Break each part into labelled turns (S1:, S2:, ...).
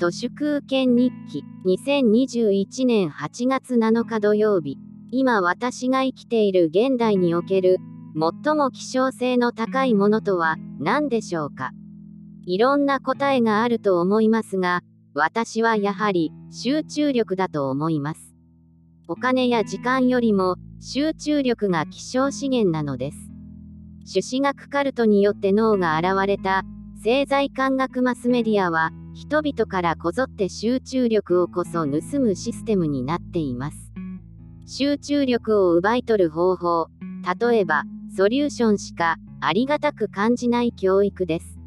S1: 都市空権日記2021年8月7日土曜日。今私が生きている現代における最も希少性の高いものとは何でしょうか？いろんな答えがあると思いますが私はやはり集中力だと思います。お金や時間よりも集中力が希少資源なのです。朱子学カルトによって脳が現れた政財官学マスメディアは人々からこぞって集中力をこそ盗むシステムになっています。集中力を奪い取る方法例えばソリューションしかありがたく感じない教育です。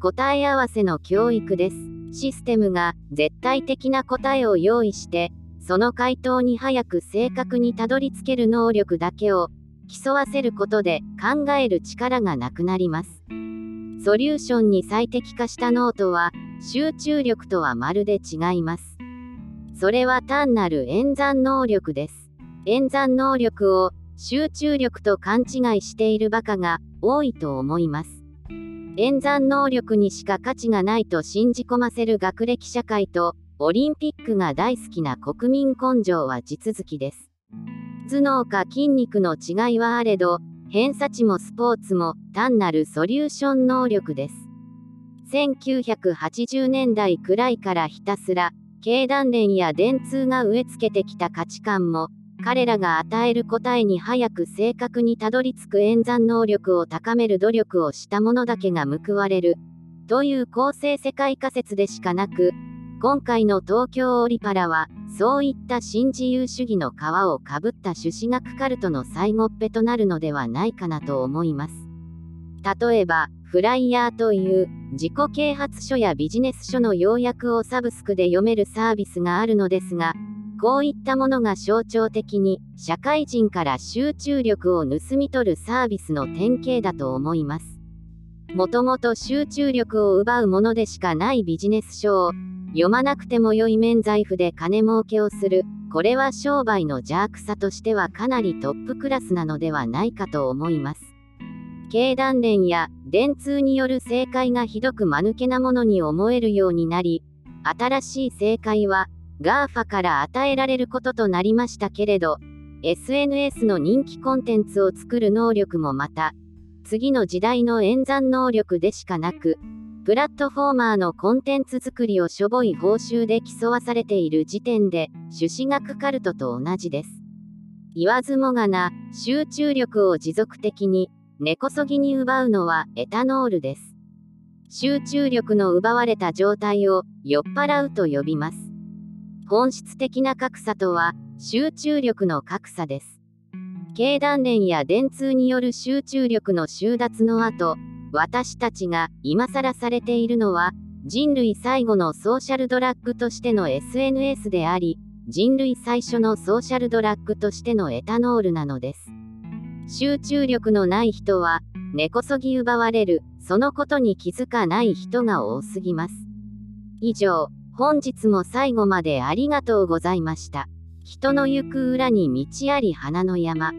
S1: 答え合わせの教育です。システムが絶対的な答えを用意してその回答に早く正確にたどり着ける能力だけを競わせることで考える力がなくなります。ソリューションに最適化したノートは集中力とはまるで違います。それは単なる演算能力です。演算能力を集中力と勘違いしているバカが多いと思います。演算能力にしか価値がないと信じ込ませる学歴社会とオリンピックが大好きな国民根性は地続きです。頭脳か筋肉の違いはあれど偏差値もスポーツも単なるソリューション能力です。1980年代くらいからひたすら経団連や電通が植え付けてきた価値観も彼らが与える答えに早く正確にたどり着く演算能力を高める努力をした者だけが報われる。という公正世界仮説でしかなく今回の東京オリパラはそういった新自由主義の皮をかぶった朱子学カルトの最後っぺとなるのではないかなと思います。例えばフライヤーという自己啓発書やビジネス書の要約をサブスクで読めるサービスがあるのですがこういったものが象徴的に社会人から集中力を盗み取るサービスの典型だと思います。もともと集中力を奪うものでしかないビジネス書を読まなくても良い免罪符で金儲けをする。これは商売の邪悪さとしてはかなりトップクラスなのではないかと思います。経団連や電通による正解がひどく間抜けなものに思えるようになり、新しい正解は GAFA から与えられることとなりましたけれど、SNS の人気コンテンツを作る能力もまた、次の時代の演算能力でしかなく、プラットフォーマーのコンテンツ作りをしょぼい報酬で競わされている時点で、朱子学カルトと同じです。言わずもがな、集中力を持続的に、根こそぎに奪うのはエタノールです。集中力の奪われた状態を酔っ払うと呼びます。本質的な格差とは、集中力の格差です。経団連や電通による集中力の収奪の後、私たちが今更されているのは、人類最後のソーシャルドラッグとしての SNS であり、人類最初のソーシャルドラッグとしてのエタノールなのです。集中力のない人は、根こそぎ奪われる、そのことに気づかない人が多すぎます。以上、本日も最後までありがとうございました。人の行く裏に道あり花の山。